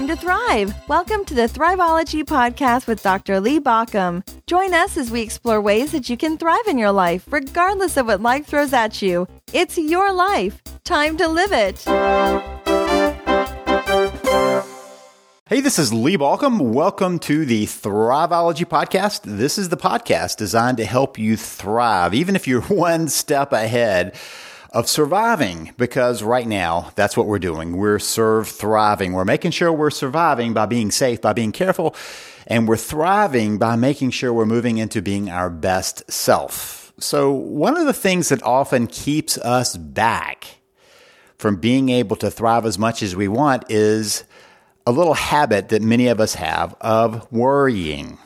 time to thrive. Welcome to the Thriveology Podcast with Dr. Lee Baucom. Join us as we explore ways that you can thrive in your life, regardless of what life throws at you. It's your life. Time to live it. Hey, this is Lee Baucom. Welcome to the Thriveology Podcast. This is the podcast designed to help you thrive, even if you're one step ahead of surviving because right now that's what we're doing. We're serve thriving. We're making sure we're surviving by being safe, by being careful, and we're thriving by making sure we're moving into being our best self. So one of the things that often keeps us back from being able to thrive as much as we want is a little habit that many of us have of worrying.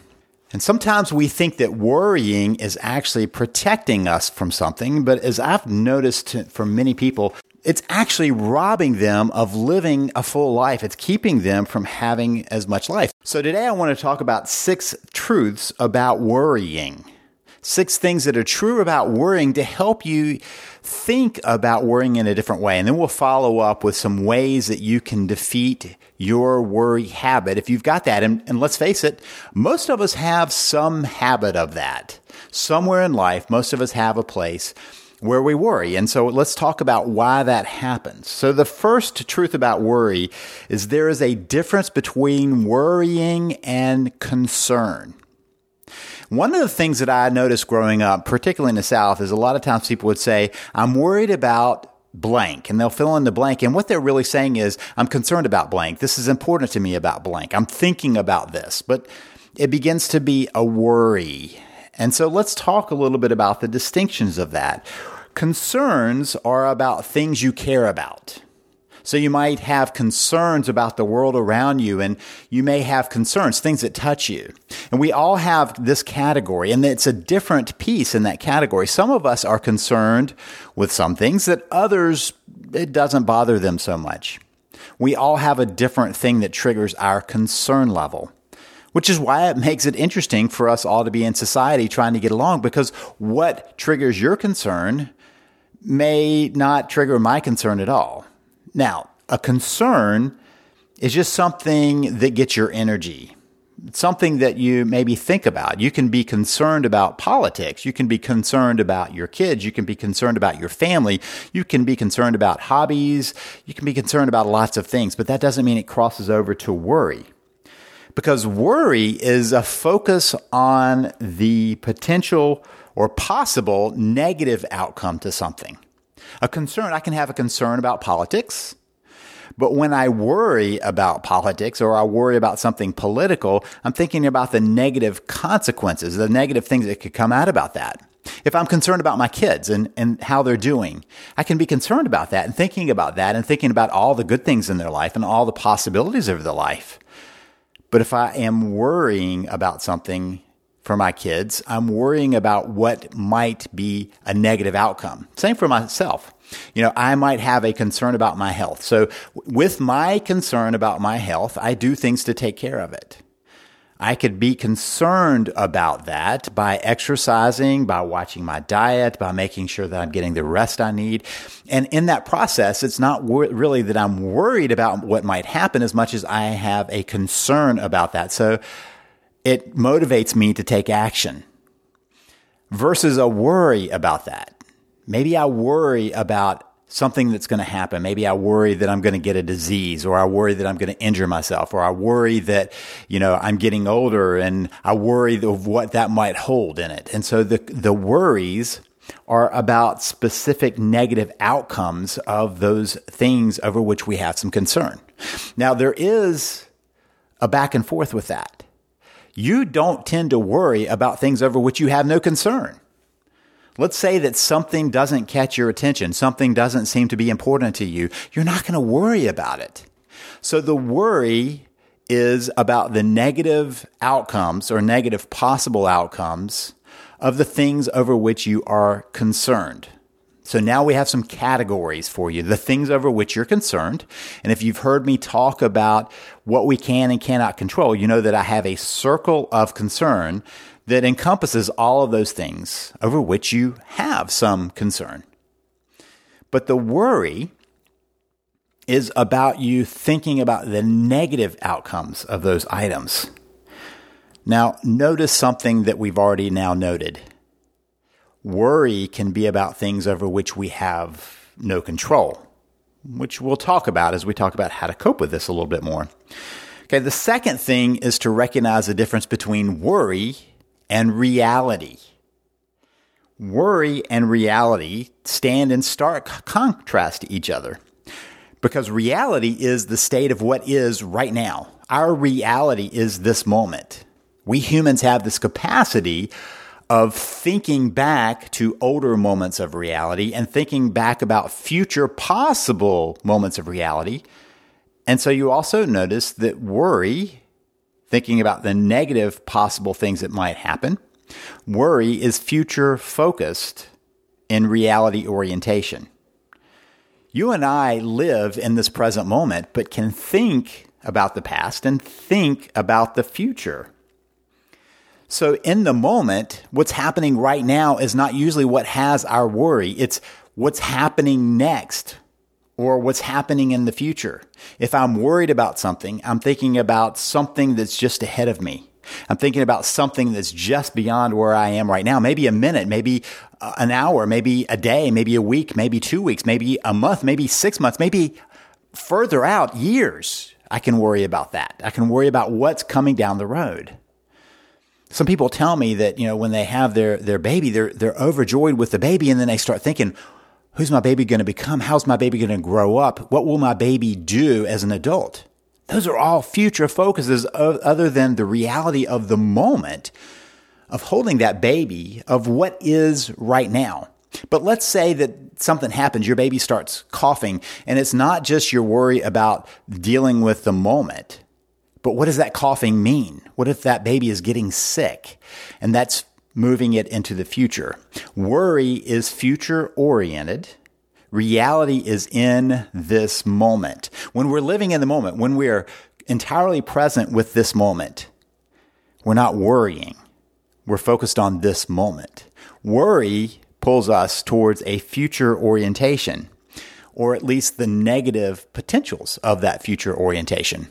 And sometimes we think that worrying is actually protecting us from something, but as I've noticed from many people, it's actually robbing them of living a full life. It's keeping them from having as much life. So today I want to talk about six truths about worrying. Six things that are true about worrying to help you think about worrying in a different way. And then we'll follow up with some ways that you can defeat your worry habit if you've got that. And, and let's face it, most of us have some habit of that. Somewhere in life, most of us have a place where we worry. And so let's talk about why that happens. So the first truth about worry is there is a difference between worrying and concern. One of the things that I noticed growing up, particularly in the South, is a lot of times people would say, I'm worried about blank and they'll fill in the blank. And what they're really saying is, I'm concerned about blank. This is important to me about blank. I'm thinking about this, but it begins to be a worry. And so let's talk a little bit about the distinctions of that. Concerns are about things you care about. So you might have concerns about the world around you and you may have concerns, things that touch you. And we all have this category and it's a different piece in that category. Some of us are concerned with some things that others, it doesn't bother them so much. We all have a different thing that triggers our concern level which is why it makes it interesting for us all to be in society trying to get along because what triggers your concern may not trigger my concern at all. Now, a concern is just something that gets your energy. something that you maybe think about. You can be concerned about politics. You can be concerned about your kids. You can be concerned about your family. You can be concerned about hobbies. You can be concerned about lots of things, but that doesn't mean it crosses over to worry. Because worry is a focus on the potential or possible negative outcome to something. A concern, I can have a concern about politics. But when I worry about politics or I worry about something political, I'm thinking about the negative consequences, the negative things that could come out about that. If I'm concerned about my kids and, and how they're doing, I can be concerned about that and thinking about that and thinking about all the good things in their life and all the possibilities of their life. But if I am worrying about something for my kids. I'm worrying about what might be a negative outcome. Same for myself. You know, I might have a concern about my health. So with my concern about my health, I do things to take care of it. I could be concerned about that by exercising, by watching my diet, by making sure that I'm getting the rest I need. And in that process, it's not wor- really that I'm worried about what might happen as much as I have a concern about that. So it motivates me to take action versus a worry about that. Maybe I worry about something that's going to happen. Maybe I worry that I'm going to get a disease or I worry that I'm going to injure myself or I worry that, you know, I'm getting older and I worry of what that might hold in it. And so the, the worries are about specific negative outcomes of those things over which we have some concern. Now there is a back and forth with that you don't tend to worry about things over which you have no concern. Let's say that something doesn't catch your attention, something doesn't seem to be important to you. You're not going to worry about it. So the worry is about the negative outcomes or negative possible outcomes of the things over which you are concerned. So now we have some categories for you, the things over which you're concerned. And if you've heard me talk about what we can and cannot control, you know that I have a circle of concern that encompasses all of those things over which you have some concern. But the worry is about you thinking about the negative outcomes of those items. Now, notice something that we've already now noted. Worry can be about things over which we have no control, which we'll talk about as we talk about how to cope with this a little bit more. Okay, the second thing is to recognize the difference between worry and reality. Worry and reality stand in stark contrast to each other because reality is the state of what is right now. Our reality is this moment. We humans have this capacity of thinking back to older moments of reality and thinking back about future possible moments of reality. And so you also notice that worry, thinking about the negative possible things that might happen, worry is future focused in reality orientation. You and I live in this present moment, but can think about the past and think about the future. So, in the moment, what's happening right now is not usually what has our worry. It's what's happening next or what's happening in the future. If I'm worried about something, I'm thinking about something that's just ahead of me. I'm thinking about something that's just beyond where I am right now. Maybe a minute, maybe uh, an hour, maybe a day, maybe a week, maybe two weeks, maybe a month, maybe six months, maybe further out years. I can worry about that. I can worry about what's coming down the road some people tell me that you know when they have their their baby they're they're overjoyed with the baby and then they start thinking who's my baby going to become? How's my baby going to grow up? What will my baby do as an adult? Those are all future focuses of, other than the reality of the moment of holding that baby of what is right now. But let's say that something happens your baby starts coughing and it's not just your worry about dealing with the moment but what does that coughing mean? What if that baby is getting sick? And that's moving it into the future. Worry is future oriented. Reality is in this moment. When we're living in the moment, when we're entirely present with this moment, we're not worrying. We're focused on this moment. Worry pulls us towards a future orientation, or at least the negative potentials of that future orientation.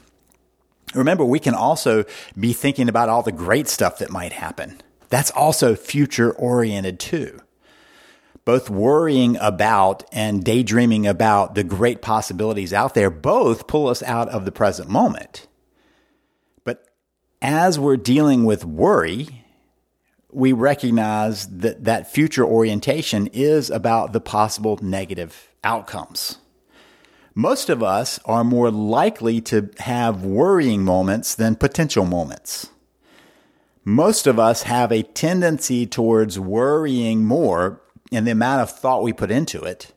Remember, we can also be thinking about all the great stuff that might happen. That's also future oriented too. Both worrying about and daydreaming about the great possibilities out there both pull us out of the present moment. But as we're dealing with worry, we recognize that that future orientation is about the possible negative outcomes most of us are more likely to have worrying moments than potential moments. Most of us have a tendency towards worrying more in the amount of thought we put into it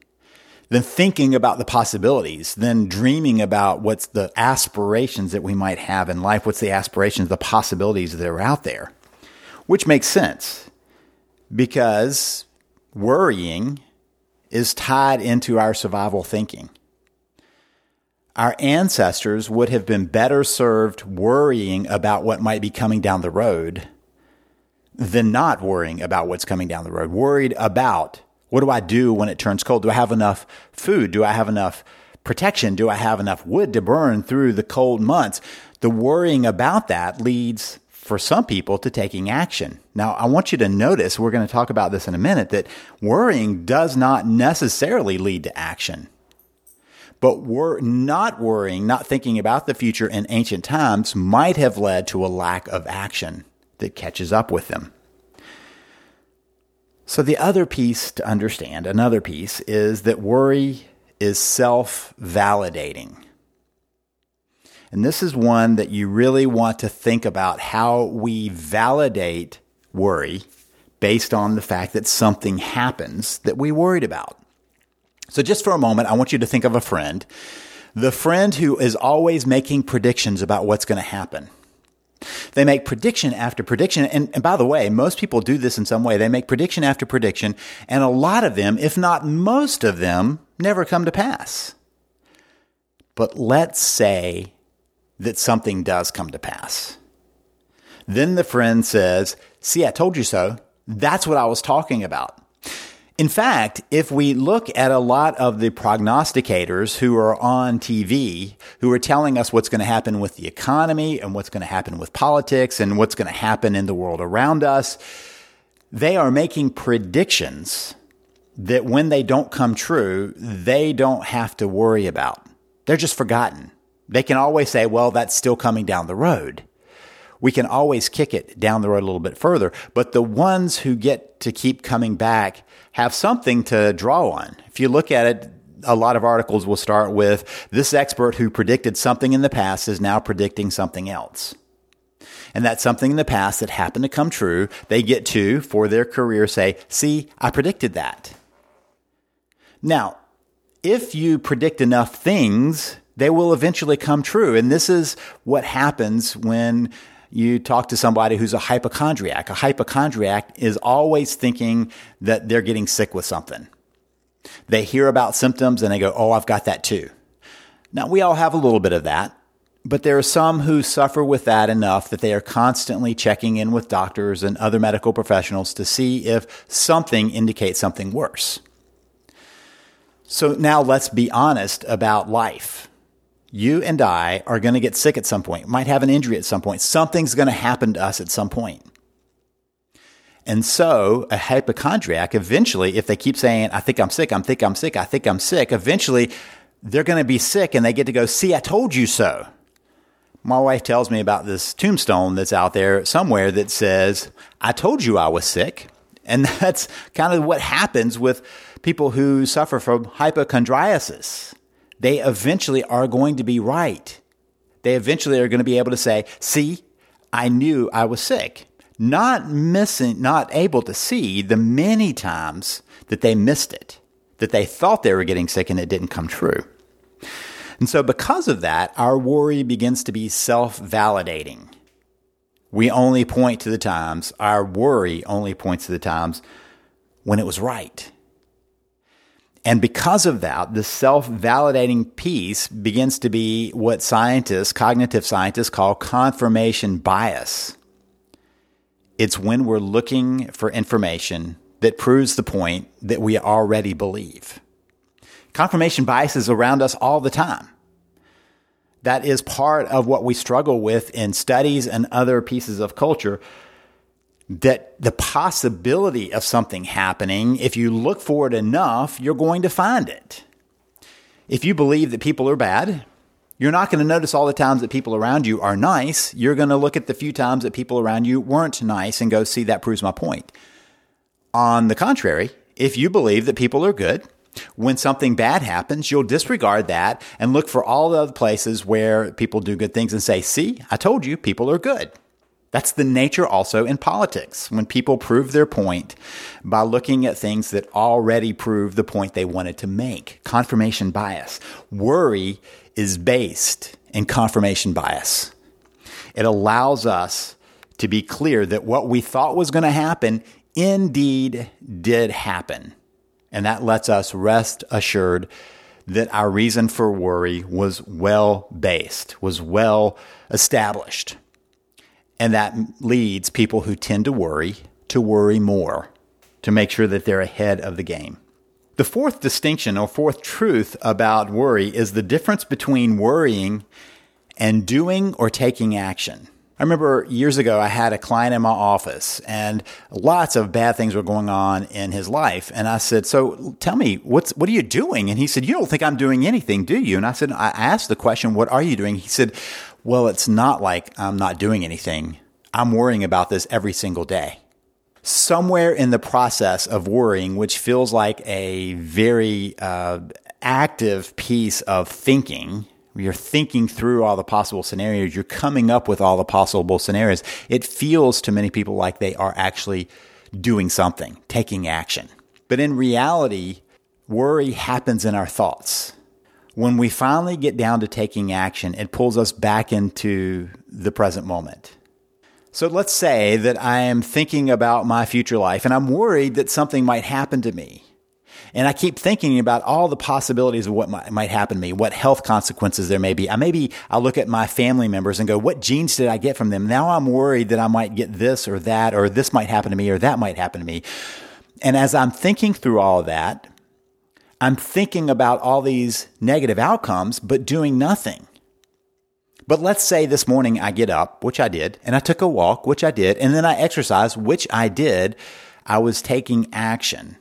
than thinking about the possibilities, than dreaming about what's the aspirations that we might have in life, what's the aspirations, the possibilities that are out there. Which makes sense because worrying is tied into our survival thinking our ancestors would have been better served worrying about what might be coming down the road than not worrying about what's coming down the road. Worried about what do I do when it turns cold? Do I have enough food? Do I have enough protection? Do I have enough wood to burn through the cold months? The worrying about that leads for some people to taking action. Now, I want you to notice, we're going to talk about this in a minute, that worrying does not necessarily lead to action. But we're not worrying, not thinking about the future in ancient times might have led to a lack of action that catches up with them. So, the other piece to understand, another piece, is that worry is self validating. And this is one that you really want to think about how we validate worry based on the fact that something happens that we worried about. So, just for a moment, I want you to think of a friend, the friend who is always making predictions about what's going to happen. They make prediction after prediction. And, and, by the way, most people do this in some way. They make prediction after prediction, and a lot of them, if not most of them, never come to pass. But let's say that something does come to pass. Then the friend says, See, I told you so. That's what I was talking about. In fact, if we look at a lot of the prognosticators who are on TV, who are telling us what's going to happen with the economy and what's going to happen with politics and what's going to happen in the world around us, they are making predictions that when they don't come true, they don't have to worry about. They're just forgotten. They can always say, well, that's still coming down the road we can always kick it down the road a little bit further. But the ones who get to keep coming back have something to draw on. If you look at it, a lot of articles will start with this expert who predicted something in the past is now predicting something else. And that's something in the past that happened to come true. They get to, for their career, say, see, I predicted that. Now, if you predict enough things, they will eventually come true. And this is what happens when you talk to somebody who's a hypochondriac. A hypochondriac is always thinking that they're getting sick with something. They hear about symptoms and they go, Oh, I've got that too. Now, we all have a little bit of that, but there are some who suffer with that enough that they are constantly checking in with doctors and other medical professionals to see if something indicates something worse. So now let's be honest about life you and I are going to get sick at some point, might have an injury at some point. Something's going to happen to us at some point. And so a hypochondriac, eventually, if they keep saying, I think I'm sick, I think I'm sick, I think I'm sick, eventually they're going to be sick and they get to go, see, I told you so. My wife tells me about this tombstone that's out there somewhere that says, I told you I was sick. And that's kind of what happens with people who suffer from hypochondriasis they eventually are going to be right. They eventually are going to be able to say, see, I knew I was sick. Not missing, not able to see the many times that they missed it, that they thought they were getting sick and it didn't come true. And so, because of that, our worry begins to be self validating. We only point to the times, our worry only points to the times when it was right. And because of that, the self validating piece begins to be what scientists, cognitive scientists, call confirmation bias. It's when we're looking for information that proves the point that we already believe. Confirmation bias is around us all the time. That is part of what we struggle with in studies and other pieces of culture that the possibility of something happening, if you look for it enough, you're going to find it. If you believe that people are bad, you're not going to notice all the times that people around you are nice. You're going to look at the few times that people around you weren't nice and go, see, that proves my point. On the contrary, if you believe that people are good, when something bad happens, you'll disregard that and look for all the other places where people do good things and say, see, I told you people are good. That's the nature also in politics. When people prove their point by looking at things that already prove the point they wanted to make. Confirmation bias. Worry is based in confirmation bias. It allows us to be clear that what we thought was going to happen indeed did happen. And that lets us rest assured that our reason for worry was well based, was well established. And that leads people who tend to worry to worry more to make sure that they're ahead of the game. The fourth distinction or fourth truth about worry is the difference between worrying and doing or taking action. I remember years ago, I had a client in my office and lots of bad things were going on in his life. And I said, So tell me, what's, what are you doing? And he said, You don't think I'm doing anything, do you? And I said, I asked the question, What are you doing? He said, well, it's not like I'm not doing anything. I'm worrying about this every single day. Somewhere in the process of worrying, which feels like a very uh, active piece of thinking, you're thinking through all the possible scenarios, you're coming up with all the possible scenarios. It feels to many people like they are actually doing something, taking action. But in reality, worry happens in our thoughts when we finally get down to taking action, it pulls us back into the present moment. So let's say that I am thinking about my future life and I'm worried that something might happen to me. And I keep thinking about all the possibilities of what might, might happen to me, what health consequences there may be. I maybe I look at my family members and go, what genes did I get from them? Now I'm worried that I might get this or that, or this might happen to me, or that might happen to me. And as I'm thinking through all of that, I'm thinking about all these negative outcomes, but doing nothing. But let's say this morning I get up, which I did, and I took a walk, which I did, and then I exercised, which I did. I was taking action.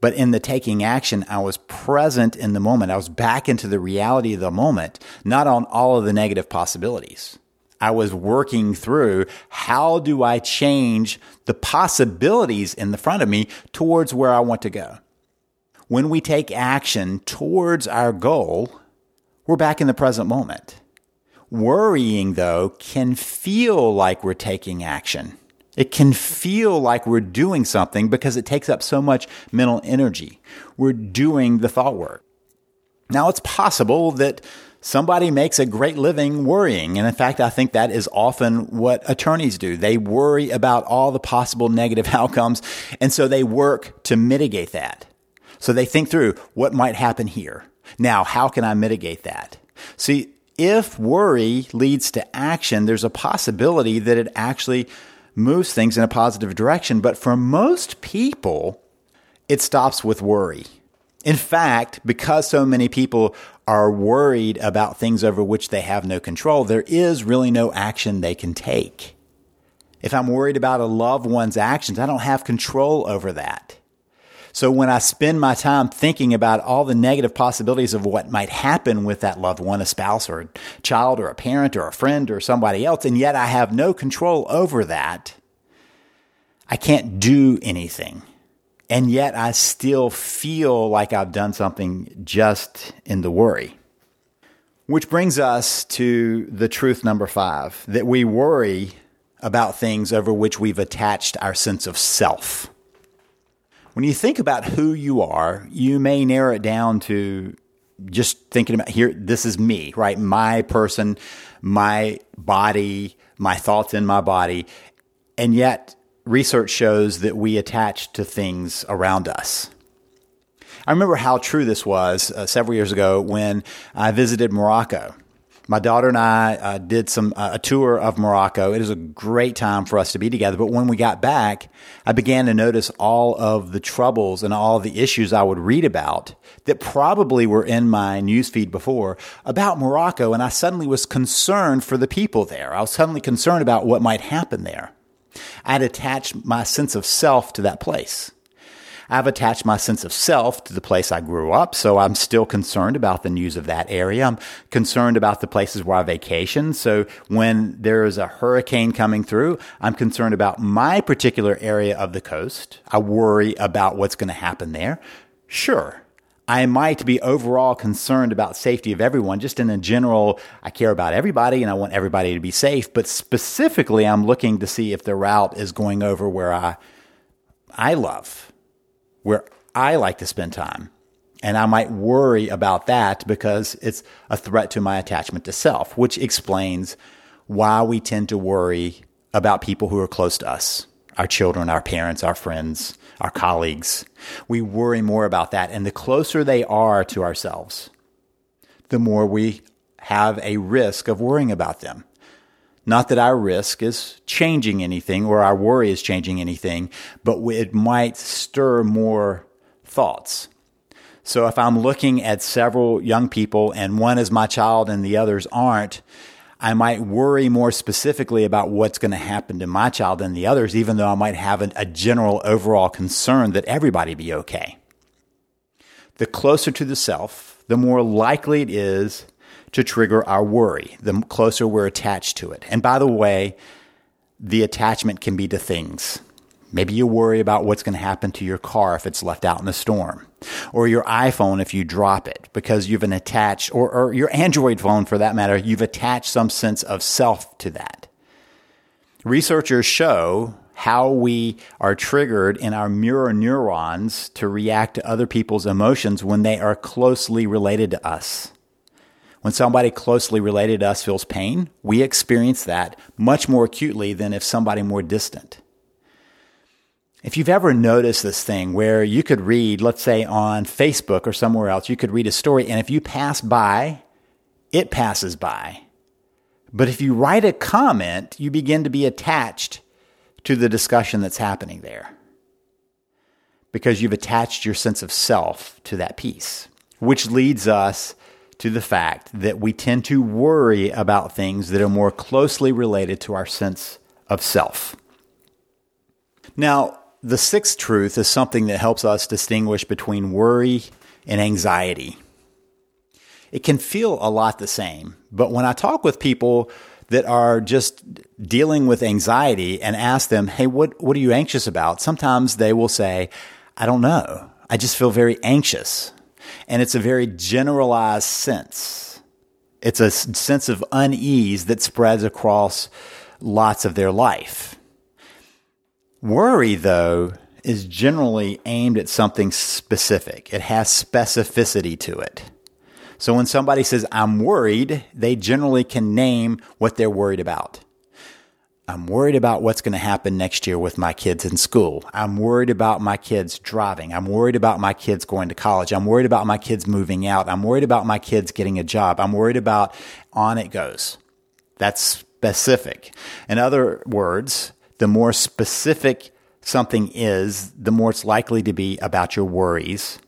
But in the taking action, I was present in the moment. I was back into the reality of the moment, not on all of the negative possibilities. I was working through how do I change the possibilities in the front of me towards where I want to go. When we take action towards our goal, we're back in the present moment. Worrying, though, can feel like we're taking action. It can feel like we're doing something because it takes up so much mental energy. We're doing the thought work. Now, it's possible that somebody makes a great living worrying. And in fact, I think that is often what attorneys do. They worry about all the possible negative outcomes. And so they work to mitigate that. So they think through what might happen here. Now, how can I mitigate that? See, if worry leads to action, there's a possibility that it actually moves things in a positive direction. But for most people, it stops with worry. In fact, because so many people are worried about things over which they have no control, there is really no action they can take. If I'm worried about a loved one's actions, I don't have control over that. So when I spend my time thinking about all the negative possibilities of what might happen with that loved one, a spouse or a child or a parent or a friend or somebody else, and yet I have no control over that, I can't do anything. And yet I still feel like I've done something just in the worry. Which brings us to the truth number five that we worry about things over which we've attached our sense of self. When you think about who you are, you may narrow it down to just thinking about here, this is me, right? My person, my body, my thoughts in my body. And yet, research shows that we attach to things around us. I remember how true this was uh, several years ago when I visited Morocco my daughter and I uh, did some uh, a tour of Morocco. It was a great time for us to be together. But when we got back, I began to notice all of the troubles and all the issues I would read about that probably were in my newsfeed before about Morocco. And I suddenly was concerned for the people there. I was suddenly concerned about what might happen there. I'd attached my sense of self to that place. I've attached my sense of self to the place I grew up, so I'm still concerned about the news of that area. I'm concerned about the places where I vacation. So when there is a hurricane coming through, I'm concerned about my particular area of the coast. I worry about what's going to happen there. Sure. I might be overall concerned about safety of everyone. Just in a general, I care about everybody and I want everybody to be safe. But specifically, I'm looking to see if the route is going over where I, I love where I like to spend time. And I might worry about that because it's a threat to my attachment to self, which explains why we tend to worry about people who are close to us our children, our parents, our friends, our colleagues. We worry more about that. And the closer they are to ourselves, the more we have a risk of worrying about them. Not that our risk is changing anything or our worry is changing anything, but it might stir more thoughts. So if I'm looking at several young people and one is my child and the others aren't, I might worry more specifically about what's going to happen to my child than the others, even though I might have a general overall concern that everybody be okay. The closer to the self, the more likely it is to trigger our worry, the closer we're attached to it. And by the way, the attachment can be to things. Maybe you worry about what's going to happen to your car if it's left out in the storm, or your iPhone if you drop it because you've an attached, or, or your Android phone for that matter, you've attached some sense of self to that. Researchers show how we are triggered in our mirror neurons to react to other people's emotions when they are closely related to us. When somebody closely related to us feels pain, we experience that much more acutely than if somebody more distant. If you've ever noticed this thing where you could read, let's say on Facebook or somewhere else, you could read a story, and if you pass by, it passes by. But if you write a comment, you begin to be attached to the discussion that's happening there. because you've attached your sense of self to that piece, which leads us to the fact that we tend to worry about things that are more closely related to our sense of self. Now, the sixth truth is something that helps us distinguish between worry and anxiety. It can feel a lot the same, but when I talk with people that are just dealing with anxiety and ask them, Hey, what, what are you anxious about? Sometimes they will say, I don't know. I just feel very anxious. And it's a very generalized sense. It's a sense of unease that spreads across lots of their life. Worry, though, is generally aimed at something specific. It has specificity to it. So when somebody says, I'm worried, they generally can name what they're worried about. I'm worried about what's going to happen next year with my kids in school. I'm worried about my kids driving. I'm worried about my kids going to college. I'm worried about my kids moving out. I'm worried about my kids getting a job. I'm worried about on it goes. That's specific. In other words, the more specific something is, the more it's likely to be about your worries.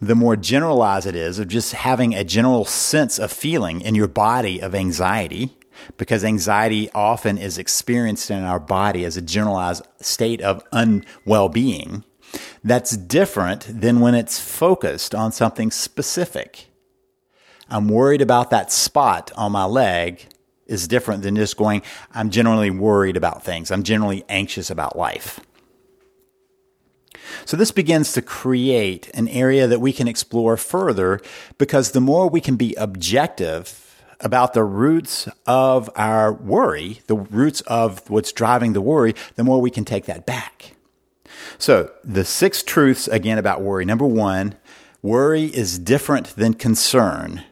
The more generalized it is of just having a general sense of feeling in your body of anxiety, because anxiety often is experienced in our body as a generalized state of unwell being. That's different than when it's focused on something specific. I'm worried about that spot on my leg is different than just going, I'm generally worried about things. I'm generally anxious about life. So this begins to create an area that we can explore further because the more we can be objective about the roots of our worry, the roots of what's driving the worry, the more we can take that back. So the six truths again about worry. Number one, worry is different than concern.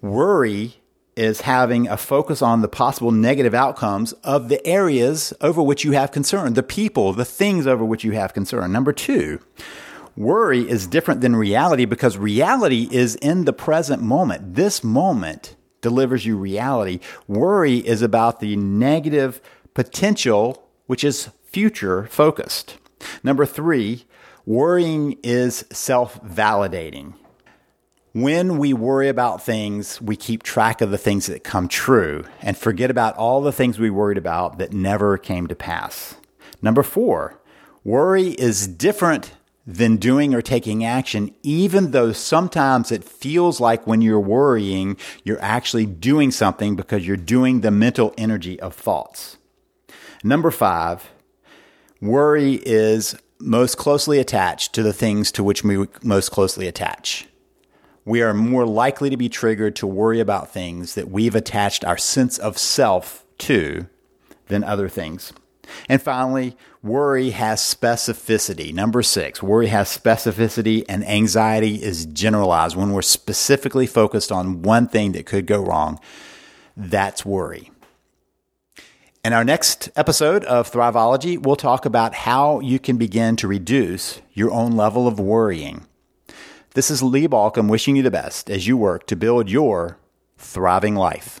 Worry is having a focus on the possible negative outcomes of the areas over which you have concern, the people, the things over which you have concern. Number two, worry is different than reality because reality is in the present moment. This moment delivers you reality. Worry is about the negative potential, which is future focused. Number three, worrying is self validating. When we worry about things, we keep track of the things that come true and forget about all the things we worried about that never came to pass. Number four, worry is different than doing or taking action, even though sometimes it feels like when you're worrying, you're actually doing something because you're doing the mental energy of thoughts. Number five, worry is most closely attached to the things to which we most closely attach we are more likely to be triggered to worry about things that we've attached our sense of self to than other things. And finally, worry has specificity. Number six, worry has specificity and anxiety is generalized. When we're specifically focused on one thing that could go wrong, that's worry. In our next episode of Thriveology, we'll talk about how you can begin to reduce your own level of worrying. This is Lee Baucom wishing you the best as you work to build your thriving life.